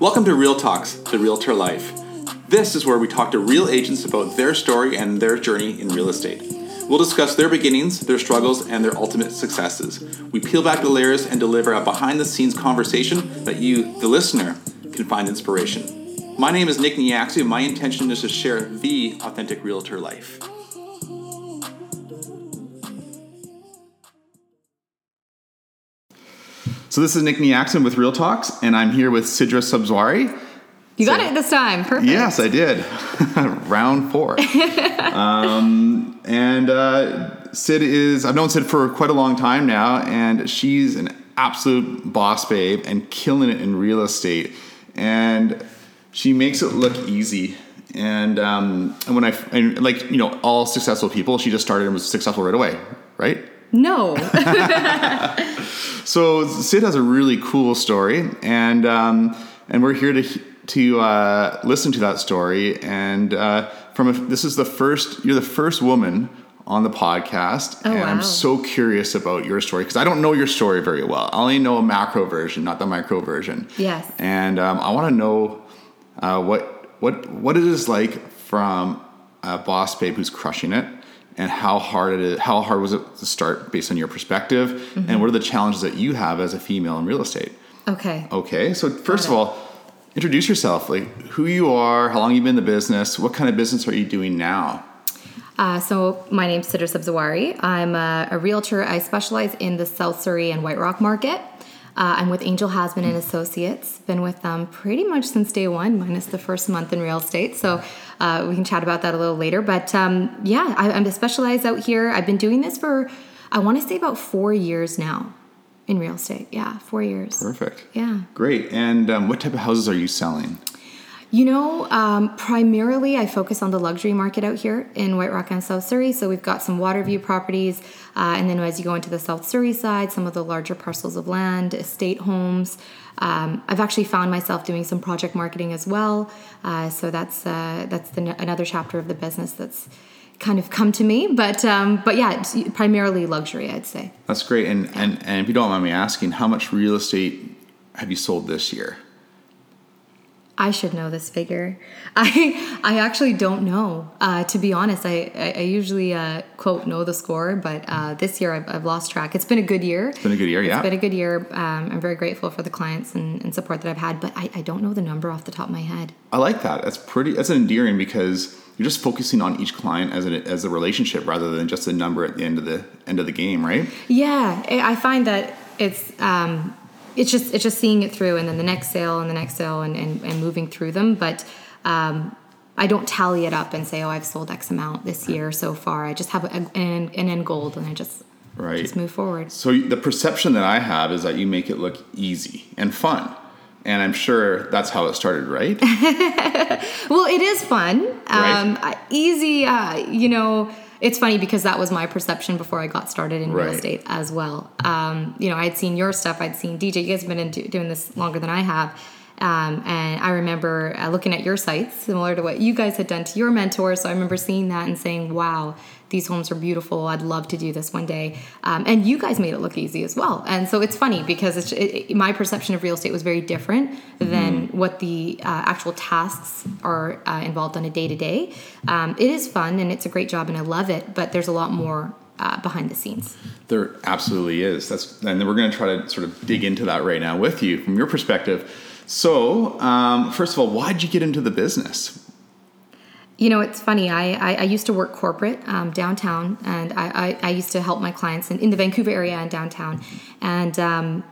Welcome to Real Talks, the Realtor Life. This is where we talk to real agents about their story and their journey in real estate. We'll discuss their beginnings, their struggles, and their ultimate successes. We peel back the layers and deliver a behind the scenes conversation that you, the listener, can find inspiration. My name is Nick Niaxu, and my intention is to share the authentic realtor life. So this is Nick Niaxon with Real Talks, and I'm here with Sidra Subzwari. You got it this time. Perfect. Yes, I did. Round four. um, and uh, Sid is, I've known Sid for quite a long time now, and she's an absolute boss babe and killing it in real estate. And she makes it look easy. And, um, and when I, and like, you know, all successful people, she just started and was successful right away, right? No. so Sid has a really cool story, and um, and we're here to to uh, listen to that story. And uh, from a, this is the first you're the first woman on the podcast, Oh, and wow. I'm so curious about your story because I don't know your story very well. I only know a macro version, not the micro version. Yes. And um, I want to know uh, what what what it is like from a boss babe who's crushing it, and how hard it is. How hard was it to start, based on your perspective, Mm-hmm. and what are the challenges that you have as a female in real estate? okay. Okay, so first of all, introduce yourself. Like who you are, how long you've been in the business, what kind of business are you doing now? Uh, so my name's Sidra Subzawari. I'm a, a realtor. I specialize in the South Surrey and White Rock market. Uh, I'm with Angell Hasman and Associates. Been with them pretty much since day one, minus the first month in real estate. So uh, we can chat about that a little later. But um, yeah, I, I'm specialized out here. I've been doing this for, I want to say about four years now in real estate. Yeah, four years. Perfect. Yeah. Great. And um, what type of houses are you selling? You know, um, primarily I focus on the luxury market out here in White Rock and South Surrey. So we've got some Waterview properties, uh, and then as you go into the South Surrey side, some of the larger parcels of land, estate homes. Um, I've actually found myself doing some project marketing as well. Uh, so that's uh, that's the, another chapter of the business that's kind of come to me. But um, but yeah, it's primarily luxury, I'd say. That's great. And, and and if you don't mind me asking, how much real estate have you sold this year? I should know this figure. I I actually don't know. Uh, to be honest, I I, I usually uh, quote know the score, but uh, this year I've, I've lost track. It's been a good year. It's been a good year, yeah. It's been a good year. Um, I'm very grateful for the clients and, and support that I've had, but I, I don't know the number off the top of my head. I like that. That's pretty. That's endearing because you're just focusing on each client as a as a relationship rather than just a number at the end of the end of the game, right? Yeah, I I find that it's um, it's just it's just seeing it through, and then the next sale and the next sale, and and, and moving through them. But um, I don't tally it up and say, oh, I've sold X amount this year so far. I just have a, an, an end goal, and I just Right. just move forward. So the perception that I have is that you make it look easy and fun, and I'm sure that's how it started, right? Well, it is fun. Right. Um, easy, uh, you know. It's funny because that was my perception before I got started in real estate as well. Um, you know, I'd seen your stuff. I'd seen DJ. You guys have been into, doing this longer than I have. Um, and I remember uh, looking at your sites, similar to what you guys had done to your mentors. So I remember seeing that and saying, wow, these homes are beautiful. I'd love to do this one day. Um, and you guys made it look easy as well. And so it's funny because it's, it, my perception of real estate was very different than what the uh, actual tasks are uh, involved on a day to day. It is fun and it's a great job and I love it, but there's a lot more uh, behind the scenes. There absolutely is. That's and then we're going to try to sort of dig into that right now with you from your perspective. So, um, first of all, why did you get into the business? You know, it's funny. I, I, I used to work corporate um, downtown, and I, I, I used to help my clients in, in the Vancouver area and downtown. And um,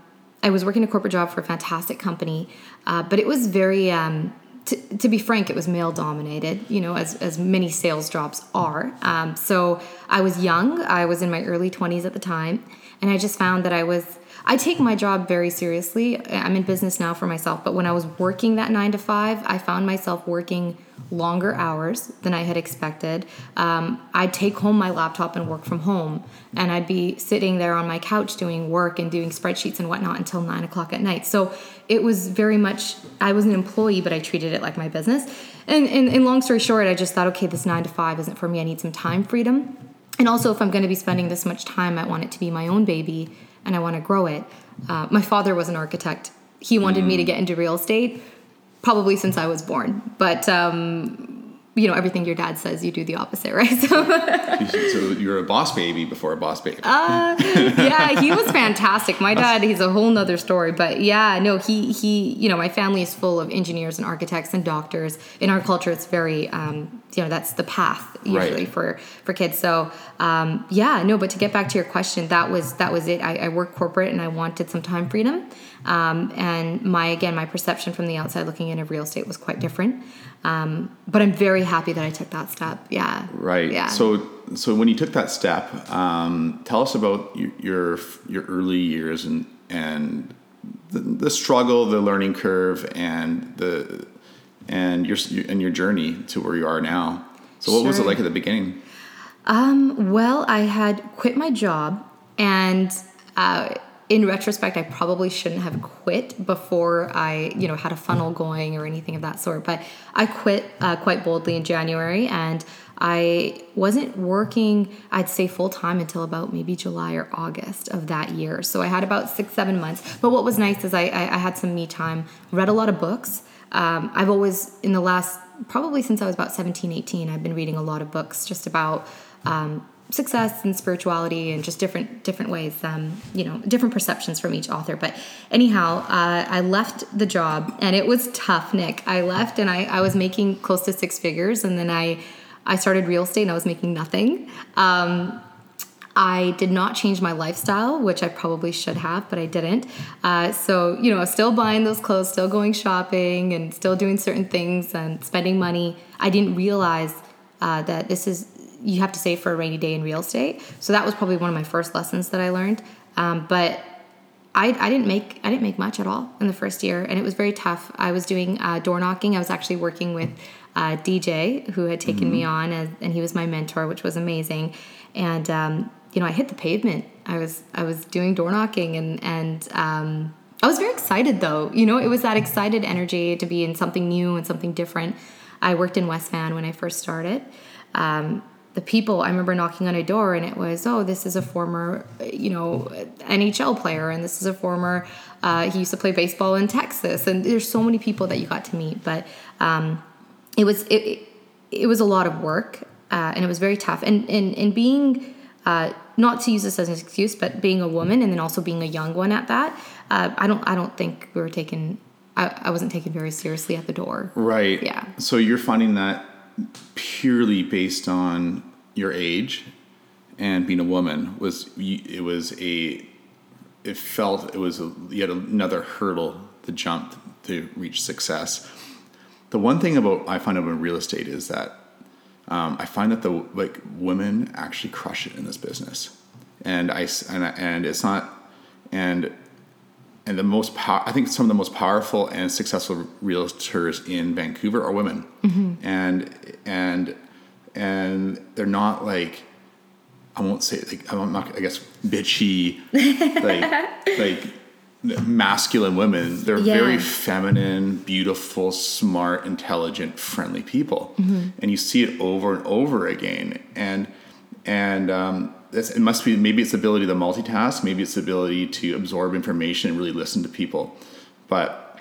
I was working a corporate job for a fantastic company, uh, but it was very, um, to, to be frank, it was male dominated, you know, as, as many sales jobs are. Um, so I was young, I was in my early 20s at the time, and I just found that I was. I take my job very seriously. I'm in business now for myself, but when I was working that nine to five, I found myself working longer hours than I had expected. Um, I'd take home my laptop and work from home, and I'd be sitting there on my couch doing work and doing spreadsheets and whatnot until nine o'clock at night. So it was very much, I was an employee, but I treated it like my business. And, and, and long story short, I just thought, okay, this nine to five isn't for me. I need some time freedom. And also, if I'm going to be spending this much time, I want it to be my own baby and I want to grow it. Uh, my father was an architect he wanted me to get into real estate probably since I was born. But um, you know, everything your dad says, you do the opposite, right? So, so you're a boss baby before a boss baby. Uh, yeah, he was fantastic. My dad, he's a whole nother story. But yeah, no, he he, you know, my family is full of engineers and architects and doctors. In our culture, it's very, um, you know, that's the path usually right. for for kids. So um, yeah, no. But to get back to your question, that was that was it. I, I worked corporate and I wanted some time freedom. Um, and my again, my perception from the outside looking in of real estate was quite different. Um, but I'm very happy that I took that step. Yeah. Right. Yeah. So, so when you took that step, um, tell us about your, your, your early years and and the, the, struggle, the learning curve, and the and your and your journey to where you are now. So, what sure. was it like at the beginning? Um, well, I had quit my job and. Uh, in retrospect, I probably shouldn't have quit before I, you know, had a funnel going or anything of that sort. But I quit uh, quite boldly in January, and I wasn't working, I'd say full time until about maybe July or August of that year. So I had about six, seven months. But what was nice is I, I, I had some me time, read a lot of books. Um, I've always, in the last, probably since I was about 17, 18, I've been reading a lot of books just about um, success and spirituality and just different different ways um, you know different perceptions from each author. But anyhow uh, i left the job and it was tough nick. I left and I, I was making close to six figures and then i i started real estate and i was making nothing. Um, I did not change my lifestyle, which I probably should have, but I didn't. Uh, so, you know, still buying those clothes, still going shopping, and still doing certain things and spending money. I didn't realize uh, that this is you have to save for a rainy day in real estate. So that was probably one of my first lessons that I learned. Um, but I, I didn't make I didn't make much at all in the first year, and it was very tough. I was doing uh, door knocking. I was actually working with uh, DJ, who had taken mm-hmm. me on, as, and he was my mentor, which was amazing. And um, you know, I hit the pavement. I was I was doing door knocking, and and um, I was very excited though. You know, it was that excited energy to be in something new and something different. I worked in West Van when I first started. Um, the people i remember knocking on a door and it was oh this is a former you know nhl player and this is a former uh, he used to play baseball in texas and there's so many people that you got to meet but um, it was it, it was a lot of work uh, and it was very tough and and, and being uh, not to use this as an excuse but being a woman and then also being a young one at that uh, i don't i don't think we were taken I, I wasn't taken very seriously at the door. Right. Yeah. So you're finding that purely based on your age and being a woman was it was a it felt it was a, yet another hurdle to jump to reach success. The one thing about I find about real estate is that um, I find that the like women actually crush it in this business, and I and, and it's not and and the most pow- I think some of the most powerful and successful realtors in Vancouver are women, mm-hmm. and and and they're not like I won't say like I'm not I guess bitchy like like masculine women. They're yeah. very feminine, beautiful, smart, intelligent, friendly people, mm-hmm. and you see it over and over again. And and um, it must be maybe it's the ability to multitask, maybe it's the ability to absorb information and really listen to people, but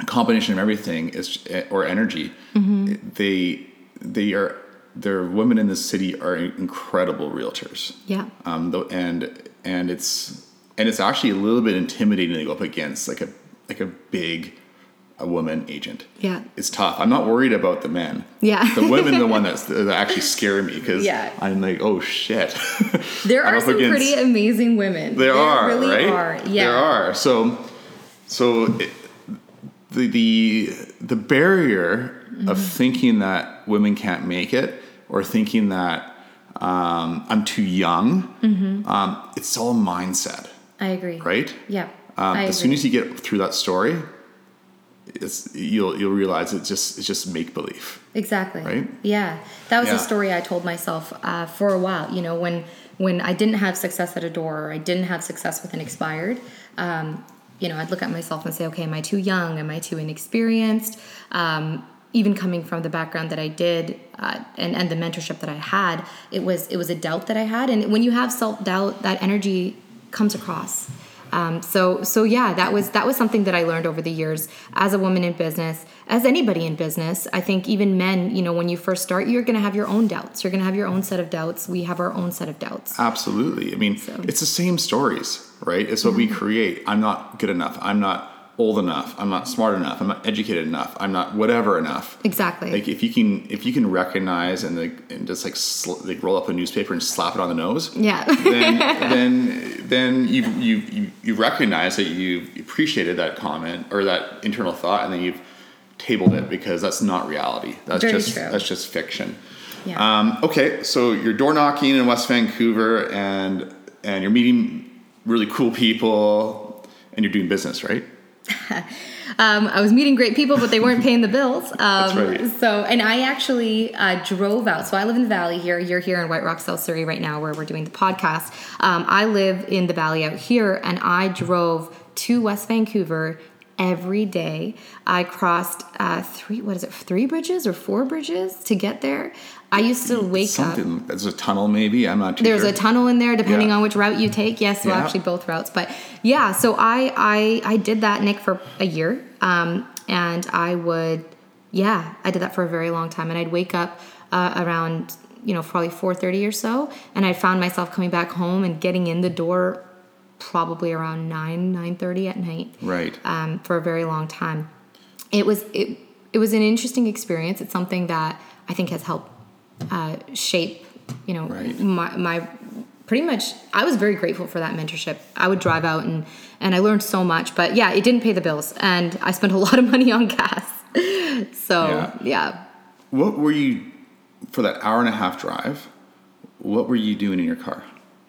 a combination of everything is or energy. Mm-hmm. They they are their women in the city are incredible realtors. Yeah. Um, and and it's and it's actually a little bit intimidating to go up against like a like a big a woman agent. Yeah. It's tough. I'm not worried about the men. Yeah. The women, the one that's that actually scare me because yeah. I'm like, oh shit. There are some against, pretty amazing women. There, there are, really right? Are. Yeah. There are. So, so it, the the the barrier mm-hmm. of thinking that women can't make it or thinking that um, I'm too young, mm-hmm. um, it's all mindset. I agree. Right? Yeah. Um, as agree. soon as you get through that story, it's you'll you'll realize it's just it's just make believe. Exactly. Right. Yeah, that was yeah. a story I told myself uh, for a while. You know, when when I didn't have success at a door, or I didn't have success with an expired. Um, you know, I'd look at myself and say, okay, am I too young? Am I too inexperienced? Um, even coming from the background that I did uh, and and the mentorship that I had, it was it was a doubt that I had. And when you have self doubt, that energy comes across. Um, so so yeah, that was that was something that I learned over the years as a woman in business, as anybody in business. I think even men, you know, when you first start, you're going to have your own doubts. You're going to have your own set of doubts. We have our own set of doubts. Absolutely. I mean, it's the same stories, right? It's what we create. I'm not good enough. I'm not old enough. I'm not smart enough. I'm not educated enough. I'm not whatever enough. Exactly. Like if you can if you can recognize and like and just like sl- like roll up a newspaper and slap it on the nose, yeah. then then then you you you recognize that you appreciated that comment or that internal thought, and then you've tabled it because that's not reality. That's Very just true. that's just fiction. Yeah. Um, okay, so you're door knocking in West Vancouver, and and you're meeting really cool people, and you're doing business, right? Um, I was meeting great people, but they weren't paying the bills. Um, right. So, and I actually uh, drove out. So I live in the valley here. You're here in White Rock, South Surrey right now, where we're doing the podcast. Um, I live in the valley out here, and I drove to West Vancouver every day. I crossed uh, three. What is it? Three bridges or four bridges to get there. I used to wake up. There's a tunnel, maybe. I'm not too There's sure. a tunnel in there, depending Yeah. on which route you take. Yes, well, Yeah. actually both routes, but yeah. So I I I did that, Nick, for a year, um, and I would, yeah, I did that for a very long time, and I'd wake up uh, around you know probably four thirty or so, and I found myself coming back home and getting in the door probably around nine nine thirty at night right. um, for a very long time. It was it it was an interesting experience. It's something that I think has helped uh, shape you know Right. my my pretty much. I was very grateful for that mentorship. I would drive out and and I learned so much. But yeah, it didn't pay the bills, and I spent a lot of money on gas. So Yeah. yeah. What were you for that hour and a half drive? What were you doing in your car?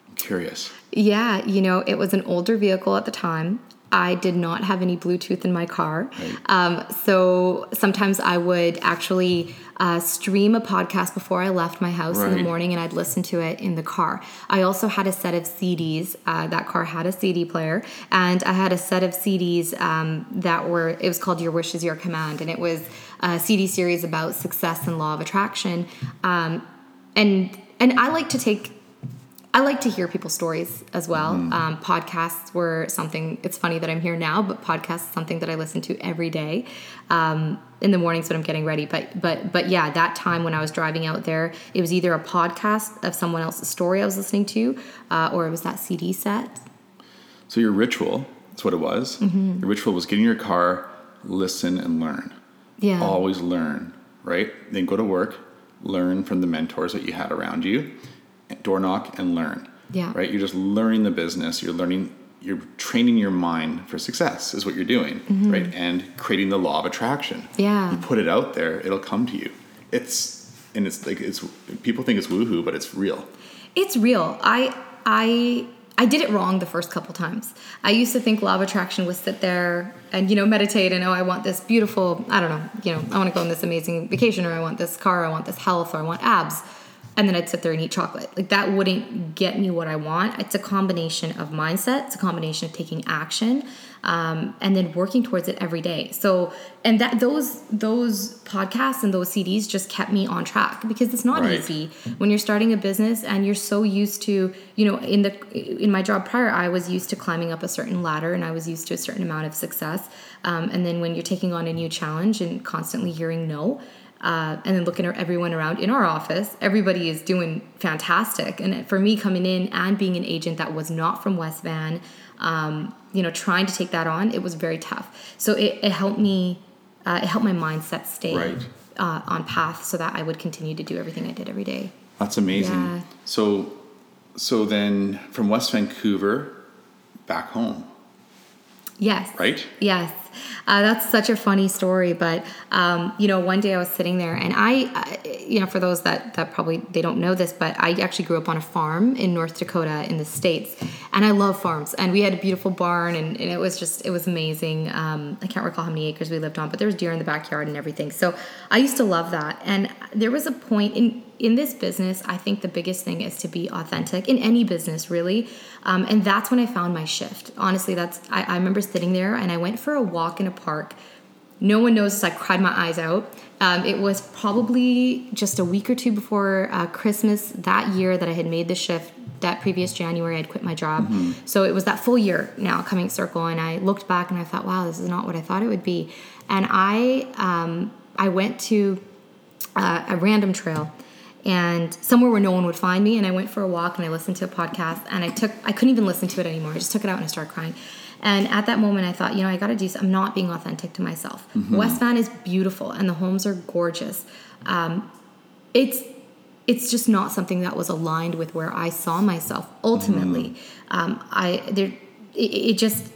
I'm curious. Yeah, you know, it was an older vehicle at the time. I did not have any Bluetooth in my car. Right. Um, so sometimes I would actually uh, stream a podcast before I left my house in the morning and I'd listen to it in the car. I also had a set of CDs. Uh, that car had a CD player, and I had a set of CDs um, that were, it was called Your Wish is Your Command, and it was a CD series about success and law of attraction. Um, and and I like to take I like to hear people's stories as well. Um, podcasts were something. It's funny that I'm here now, but podcasts something that I listen to every day um, in the mornings when I'm getting ready. But but but yeah, that time when I was driving out there, it was either a podcast of someone else's story I was listening to, uh, or it was that CD set. So your ritual, that's what it was. Mm-hmm. Your ritual was get in your car, listen and learn. Yeah. Always learn, right? Then go to work, learn from the mentors that you had around you, door knock and learn. Yeah. Right? You're just learning the business. You're learning. You're training your mind for success. Is what you're doing, right? And creating the law of attraction. Mm-hmm. Yeah. You put it out there, it'll come to you. It's and it's like it's people think it's woohoo, but it's real. It's real. I I I did it wrong the first couple times. I used to think law of attraction was sit there and you know meditate and oh I want this beautiful I don't know you know I want to go on this amazing vacation or I want this car or I want this health or I want abs and then I'd sit there and eat chocolate. Like that wouldn't get me what I want. It's a combination of mindset. It's a combination of taking action, um, and then working towards it every day. So, and that those those podcasts and those CDs just kept me on track because it's not Right. easy when you're starting a business and you're so used to you know in the in my job prior I was used to climbing up a certain ladder and I was used to a certain amount of success, um, and then when you're taking on a new challenge and constantly hearing no uh, and then looking at everyone around in our office, everybody is doing fantastic. And for me, coming in and being an agent that was not from West Van, um, you know, trying to take that on, it was very tough. So it, it helped me, uh, it helped my mindset stay Right. uh, on path so that I would continue to do everything I did every day. That's amazing. Yeah. So, so then from West Vancouver back home, Yes. right? Yes, uh, that's such a funny story. But um, you know, one day I was sitting there, and I, you know, for those that that probably they don't know this, but I actually grew up on a farm in North Dakota in the states, and I love farms. And we had a beautiful barn, and, and it was just it was amazing. Um, I can't recall how many acres we lived on, but there was deer in the backyard and everything. So I used to love that. And there was a point in in this business, I think the biggest thing is to be authentic in any business, really. Um, and that's when I found my shift. Honestly, that's I, I remember sitting there and I went for a walk in a park No one knows. I cried my eyes out. Um, it was probably just a week or two before uh, Christmas that year that I had made the shift. That previous January, I'd quit my job. Mm-hmm. So it was that full year now coming circle, and I looked back and I thought, wow, this is not what I thought it would be. And I um, I went to uh, a random trail and somewhere where no one would find me and i went for a walk and i listened to a podcast and i took i couldn't even listen to it anymore. I just took it out and i started crying. And at that moment i thought you know i gotta do i'm not being authentic to myself. West van is beautiful and the homes are gorgeous. Um, it's it's just not something that was aligned with where i saw myself ultimately. Um, i there it, it just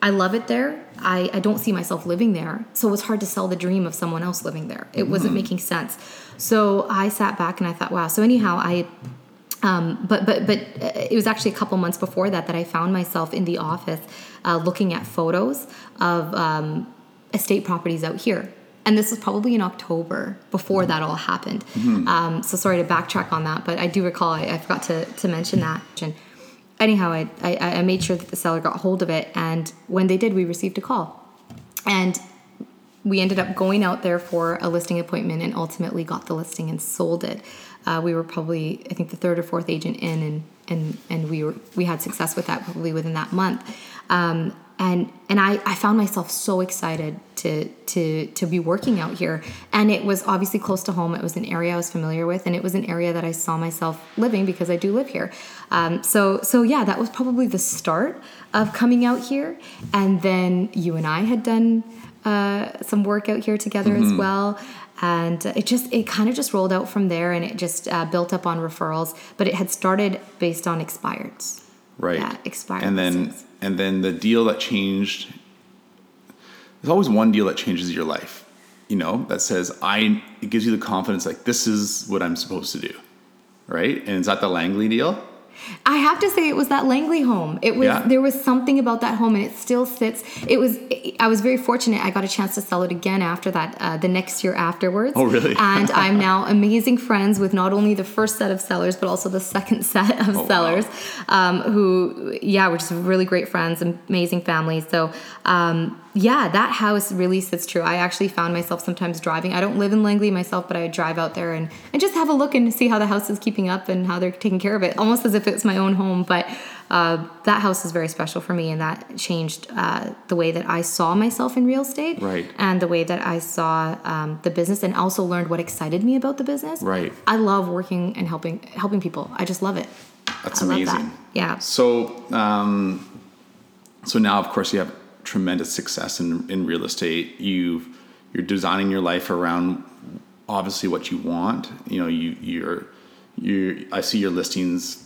I love it there. I, I don't see myself living there. So it was hard to sell the dream of someone else living there. It wasn't making sense. So I sat back and I thought, wow. So anyhow, I um, but but but uh, it was actually a couple months before that that I found myself in the office uh, looking at photos of um, estate properties out here. And this was probably in October before that all happened. Um, so sorry to backtrack on that, but I do recall I, I forgot to, to mention that. Anyhow, I, I, I made sure that the seller got hold of it. And when they did, we received a call. And we ended up going out there for a listing appointment and ultimately got the listing and sold it. Uh, we were probably, I think, the third or fourth agent in, and and and we were we had success with that probably within that month. Um, and and I, I found myself so excited to to to be working out here. And it was obviously close to home. It was an area i was familiar with and it was an area that i saw myself living because i do live here. Um, so so yeah that was probably the start of coming out here. And then you and i had done uh, some work out here together as well and it just it kind of just rolled out from there and it just uh, built up on referrals but it had started based on expireds Right. Yeah, expired And then listings. and then the deal that changed there's always one deal that changes your life. You know, that says I it gives you the confidence like this is what I'm supposed to do. Right? And is that the Langley deal? I have to say it was that Langley home. It was Yeah. there was something about that home, and it still sits. It was. I was very fortunate. I got a chance to sell it again after that, uh, the next year afterwards. Oh, really? and I'm now amazing friends with not only the first set of sellers, but also the second set of Oh, wow. sellers, um, who, yeah, we're just really great friends, amazing families. So. Um, yeah, that house really sits true. I actually found myself sometimes driving. I don't live in Langley myself, but I drive out there and, and just have a look and see how the house is keeping up and how they're taking care of it, almost as if it's my own home. But uh, that house is very special for me, and that changed uh, the way that I saw myself in real estate, Right. And the way that I saw um, the business, and also learned what excited me about the business. Right. I love working and helping helping people. I just love it. That's I love amazing. that. Yeah. So, um, so now, of course, you have tremendous success in, in real estate. You you're designing your life around obviously what you want. You know, you you're you. I see your listings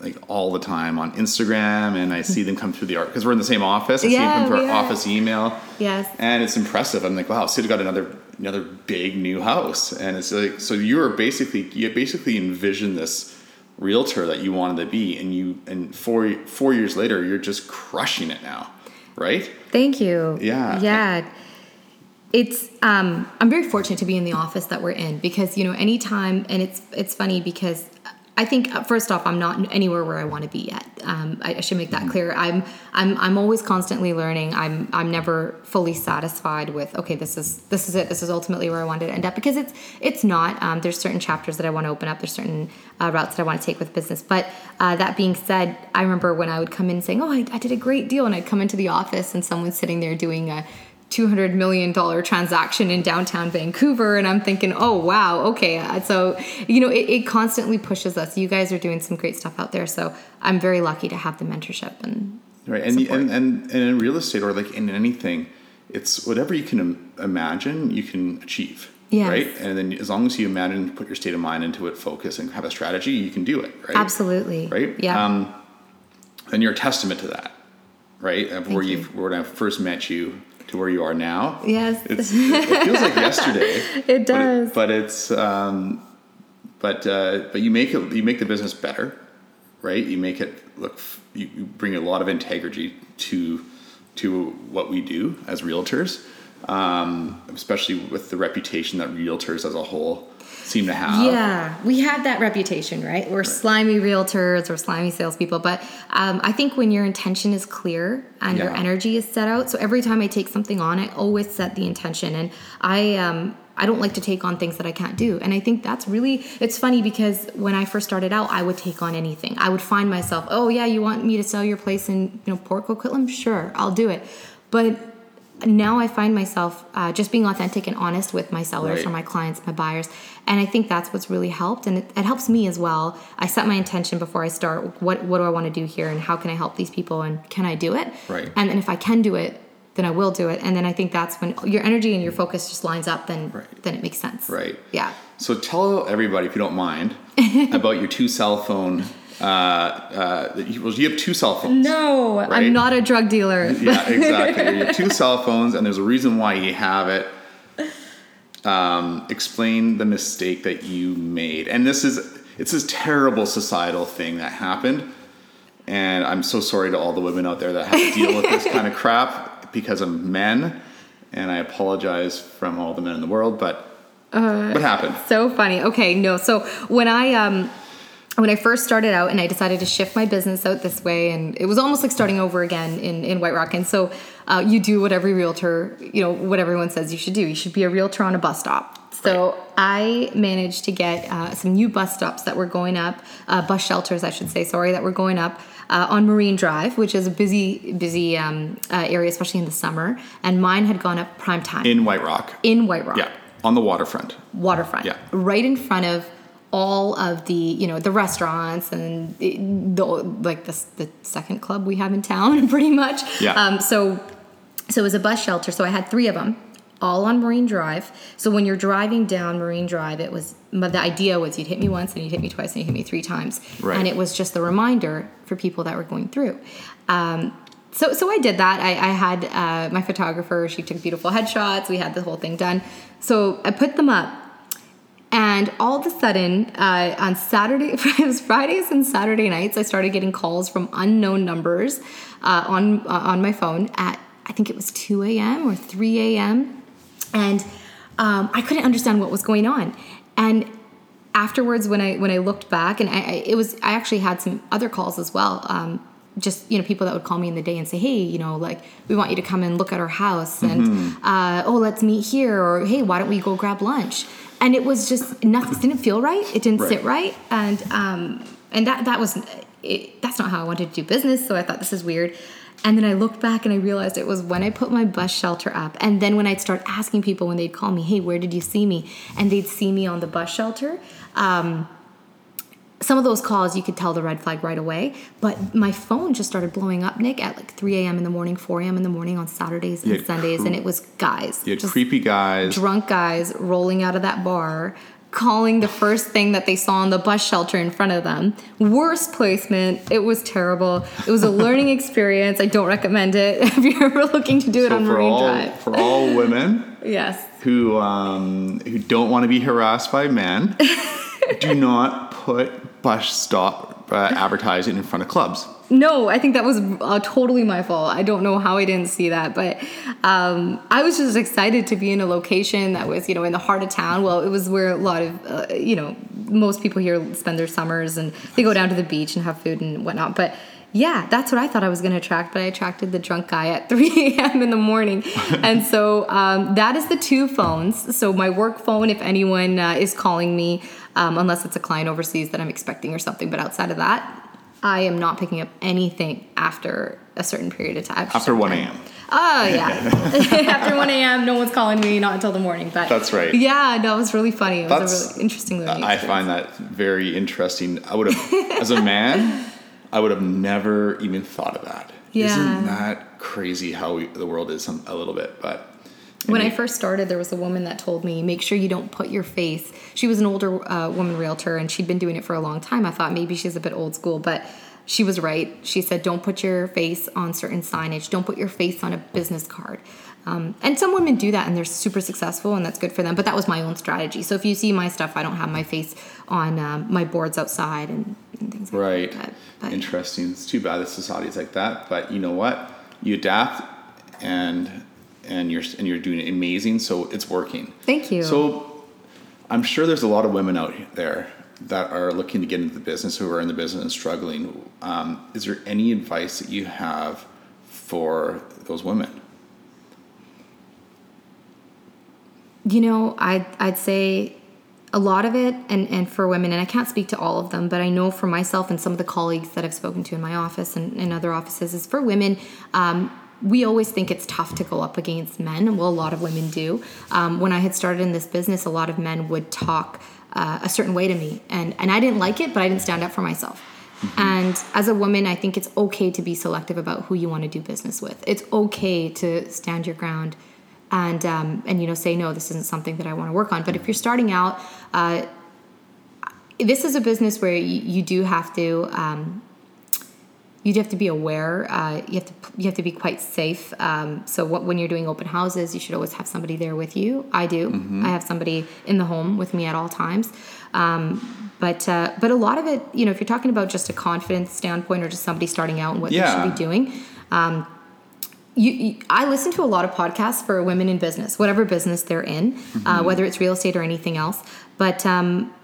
like all the time on Instagram, and I see them come through the art because we're in the same office. I see them come through our are. office email. Yes. And it's impressive. I'm like, wow, Sid got another another big new house, and it's like so you are basically you basically envision this realtor that you wanted to be, and you and four four years later, you're just crushing it now, right? Thank you. Yeah. Yeah. It's um I'm very fortunate to be in the office that we're in because you know anytime and it's it's funny because I think uh, first off I'm not anywhere where I want to be yet. Um, I, I should make that clear. I'm I'm I'm always constantly learning. I'm I'm never fully satisfied with okay this is this is it this is ultimately where I wanted to end up because it's it's not. Um, there's certain chapters that I want to open up. There's certain uh, routes that I want to take with business. But uh, that being said, I remember when I would come in saying oh I, I did a great deal and I'd come into the office and someone's sitting there doing a $200 million transaction in downtown Vancouver. And I'm thinking, oh, wow, okay. Uh, So, you know, it, it constantly pushes us. You guys are doing some great stuff out there. So I'm very lucky to have the mentorship. And Right, and, and and and in real estate or like in anything, it's whatever you can im- imagine, you can achieve. Yes. Right, and then as long as you imagine, put your state of mind into it, focus, and have a strategy, you can do it. Right. absolutely. Right. Yeah. Um, and you're a testament to that, right? Of where you. you when I first met you to where you are now. yes. It's, it feels like yesterday. It does. But, but it's um, but uh, but you make it you make the business better, right? You make it look you, you bring a lot of integrity to to what we do as realtors. um, especially with the reputation that realtors as a whole seem to have. Yeah, we have that reputation, right? We're right. slimy realtors or slimy salespeople. But um, I think when your intention is clear and yeah. your energy is set out, so every time I take something on, I always set the intention, and I um, I don't like to take on things that I can't do. And I think that's really, it's funny because when I first started out, I would take on anything. I would find myself, oh, yeah, you want me to sell your place in, you know, Port Coquitlam? Sure, I'll do it. But now I find myself uh, just being authentic and honest with my sellers right. or my clients, my buyers. And I think that's what's really helped. And it, it, helps me as well. I set my intention before I start. What, what do I want to do here? And how can I help these people? And can I do it? Right. And then if I can do it, then I will do it. And then I think that's when your energy and your focus just lines up. Then right. then it makes sense. Right. Yeah. So tell everybody, if you don't mind, about your two cell phone. Uh, uh, well, you have two cell phones. No, right? I'm not a drug dealer. yeah, exactly. you have two cell phones, and there's a reason why you have it. Um, explain the mistake that you made, and this is it's this terrible societal thing that happened. And I'm so sorry to all the women out there that have to deal with this kind of crap because of men, and I apologize from all the men in the world, but uh, what happened? So funny. Okay, no. So when I um when I first started out and I decided to shift my business out this way, and it was almost like starting over again in, in White Rock. And so uh, you do what every realtor, you know, what everyone says you should do. You should be a realtor on a bus stop. So right. I managed to get uh, some new bus stops that were going up, uh, bus shelters, I should say, sorry, that were going up uh, on Marine Drive, which is a busy, busy um, uh, area, especially in the summer. And mine had gone up prime time in White Rock. In White Rock. Yeah, on the waterfront. Waterfront. Yeah, right in front of all of the you know the restaurants and the, like the, the second club we have in town pretty much yeah um, so so it was a bus shelter so i had three of them all on Marine Drive. So when you're driving down Marine Drive, it was but the idea was you'd hit me once and you'd hit me twice and you'd hit me three times, right. and it was just the reminder for people that were going through. Um, so so I did that. I, I had uh, my photographer. She took beautiful headshots. We had the whole thing done. So I put them up. And all of a sudden, uh, on Saturday, it was Fridays and Saturday nights, I started getting calls from unknown numbers uh, on uh, on my phone at I think it was 2 a.m. or 3 a.m and um, I couldn't understand what was going on. And afterwards, when I when I looked back, and I, I it was I actually had some other calls as well. Um, just you know people that would call me in the day and say hey you know like we want you to come and look at our house and mm-hmm. uh, oh let's meet here or hey why don't we go grab lunch and it was just nothing didn't feel right it didn't right. sit right and um, and that that was it, that's not how I wanted to do business so I thought this is weird and then I looked back and I realized it was when I put my bus shelter up. And then when I'd start asking people when they'd call me, hey, where did you see me? And they'd see me on the bus shelter. Um, some of those calls you could tell the red flag right away, but my phone just started blowing up, Nick, at like 3 a.m. in the morning, 4 a.m. in the morning on Saturdays and Sundays, cr- and it was guys, you had creepy guys, drunk guys rolling out of that bar calling the first thing that they saw on the bus shelter in front of them. Worst placement. It was terrible. It was a learning experience. I don't recommend it if you're ever looking to do it so on Marine all, Drive. For all women, yes, who um, who don't want to be harassed by men, do not put bus stop uh, advertising in front of clubs. No, I think that was uh, totally my fault. I don't know how I didn't see that, but um, I was just excited to be in a location that was, you know, in the heart of town. Well, it was where a lot of, uh, you know, most people here spend their summers and they go down to the beach and have food and whatnot. But yeah, that's what I thought I was going to attract, but I attracted the drunk guy at 3 a.m. in the morning. and so um, that is the two phones. So my work phone, if anyone uh, is calling me, um, unless it's a client overseas that I'm expecting or something, but outside of that, I am not picking up anything after a certain period of time. After 1 a.m. Oh yeah, after 1 a.m. No one's calling me, not until the morning. But that's right. Yeah, no, it was really funny. It that's, was a really interesting learning. I find that very interesting. I would have, as a man, I would have never even thought of that. Yeah. Isn't that crazy how we, the world is some, a little bit? But when I first started, there was a woman that told me, make sure you don't put your face. She was an older uh, woman realtor and she'd been doing it for a long time. I thought maybe she's a bit old school, but she was right. She said, don't put your face on certain signage, don't put your face on a business card. Um, and some women do that and they're super successful and that's good for them. But that was my own strategy. So if you see my stuff, I don't have my face on um, my boards outside and, and things like right. that. Right. Interesting. It's too bad that society's like that. But you know what? You adapt and and you're and you're doing amazing. So it's working. Thank you. So I'm sure there's a lot of women out there that are looking to get into the business who are in the business and struggling. Um, is there any advice that you have for those women? You know, I'd, I'd say a lot of it, and, and for women, and I can't speak to all of them, but I know for myself and some of the colleagues that I've spoken to in my office and in other offices, is for women, um, we always think it's tough to go up against men. Well, a lot of women do. Um, when I had started in this business, a lot of men would talk uh, a certain way to me, and, and I didn't like it, but I didn't stand up for myself. Mm-hmm. And as a woman, I think it's okay to be selective about who you want to do business with. It's okay to stand your ground and um, and you know say no this isn't something that i want to work on but if you're starting out uh, this is a business where you, you do have to um, you have to be aware uh, you have to you have to be quite safe um, so what, when you're doing open houses you should always have somebody there with you i do mm-hmm. i have somebody in the home with me at all times um, but uh, but a lot of it you know if you're talking about just a confidence standpoint or just somebody starting out and what yeah. they should be doing um, you, you, I listen to a lot of podcasts for women in business, whatever business they're in, uh, mm-hmm. uh, whether it's real estate or anything else. But um,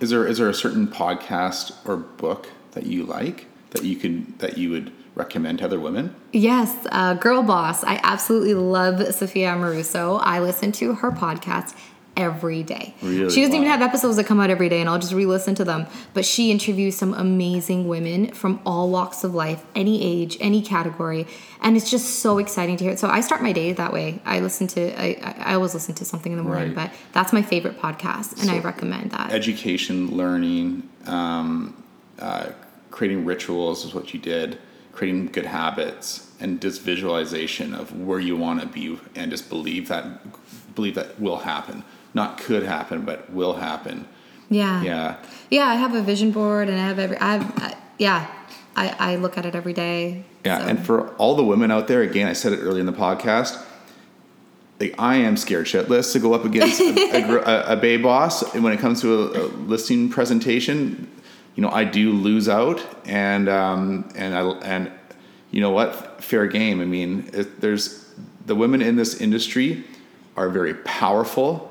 is there is there a certain podcast or book that you like that you could that you would recommend to other women? Yes, uh, Girl Boss. I absolutely love Sophia Amoruso. I listen to her podcast every day. Really? She doesn't wow. even have episodes that come out every day, and I'll just re listen to them. But she interviews some amazing women from all walks of life, any age, any category. And it's just so exciting to hear it. So I start my day that way. I listen to, I, I always listen to something in the morning, right. but that's my favorite podcast, and so I recommend that. Education, learning, um, uh, creating rituals is what you did, creating good habits, and just visualization of where you want to be, and just believe that believe that will happen not could happen, but will happen. Yeah. Yeah. Yeah. I have a vision board, and I have every. I have. I, yeah. I, I look at it every day. Yeah, so. and for all the women out there, again, I said it earlier in the podcast. Like I am scared shitless to go up against a, a, a, bay boss, and when it comes to a, listing presentation, you know I do lose out, and um, and I and you know what, fair game. I mean, it, there's the women in this industry are very powerful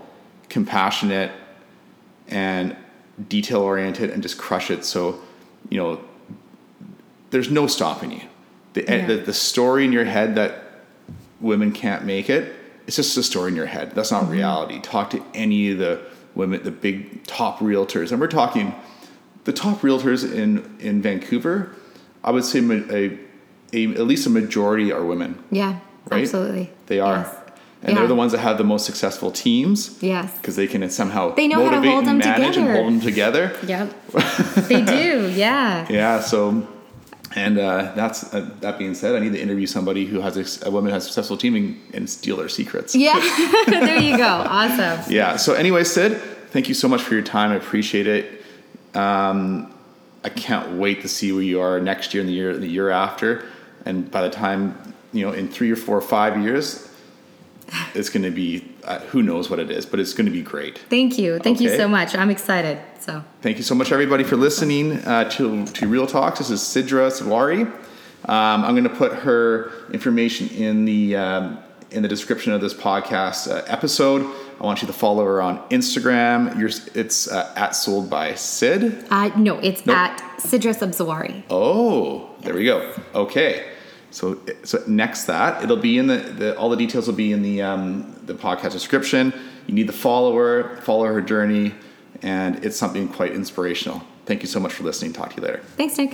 compassionate and detail oriented and just crush it. So, you know, there's no stopping you. The, yeah. the, the, story in your head that women can't make it, it's just a story in your head. That's not mm-hmm. reality. Talk to any of the women, the big top realtors. And we're talking the top realtors in, in Vancouver, I would say a, a, at least a majority are women. Yeah, right? absolutely. They are. Yes and yeah. they're the ones that have the most successful teams. Yes, because they can somehow they know motivate how to hold and manage together. and hold them together. Yep, they do. Yeah. Yeah. So, and uh, that's uh, that being said, I need to interview somebody who has a, a woman has a successful team and, and steal their secrets. Yeah. there you go. Awesome. Yeah. So, anyway, Sid, thank you so much for your time. I appreciate it. Um, I can't wait to see where you are next year and the year the year after. And by the time you know, in three or four or five years, it's going to be uh, who knows what it is, but it's going to be great. Thank you, thank okay? you so much. I'm excited. So thank you so much, everybody, for listening uh, to to Real Talks. This is Sidra Sawari. Um, I'm going to put her information in the um, in the description of this podcast uh, episode. I want you to follow her on Instagram. You're, it's uh, at sold by Sid. Uh, no, it's nope. at Sidra Subzawari. Oh, there we go. Okay. So, so next that it'll be in the, the all the details will be in the um, the podcast description. You need to follow her, follow her journey, and it's something quite inspirational. Thank you so much for listening. Talk to you later. Thanks, Nick.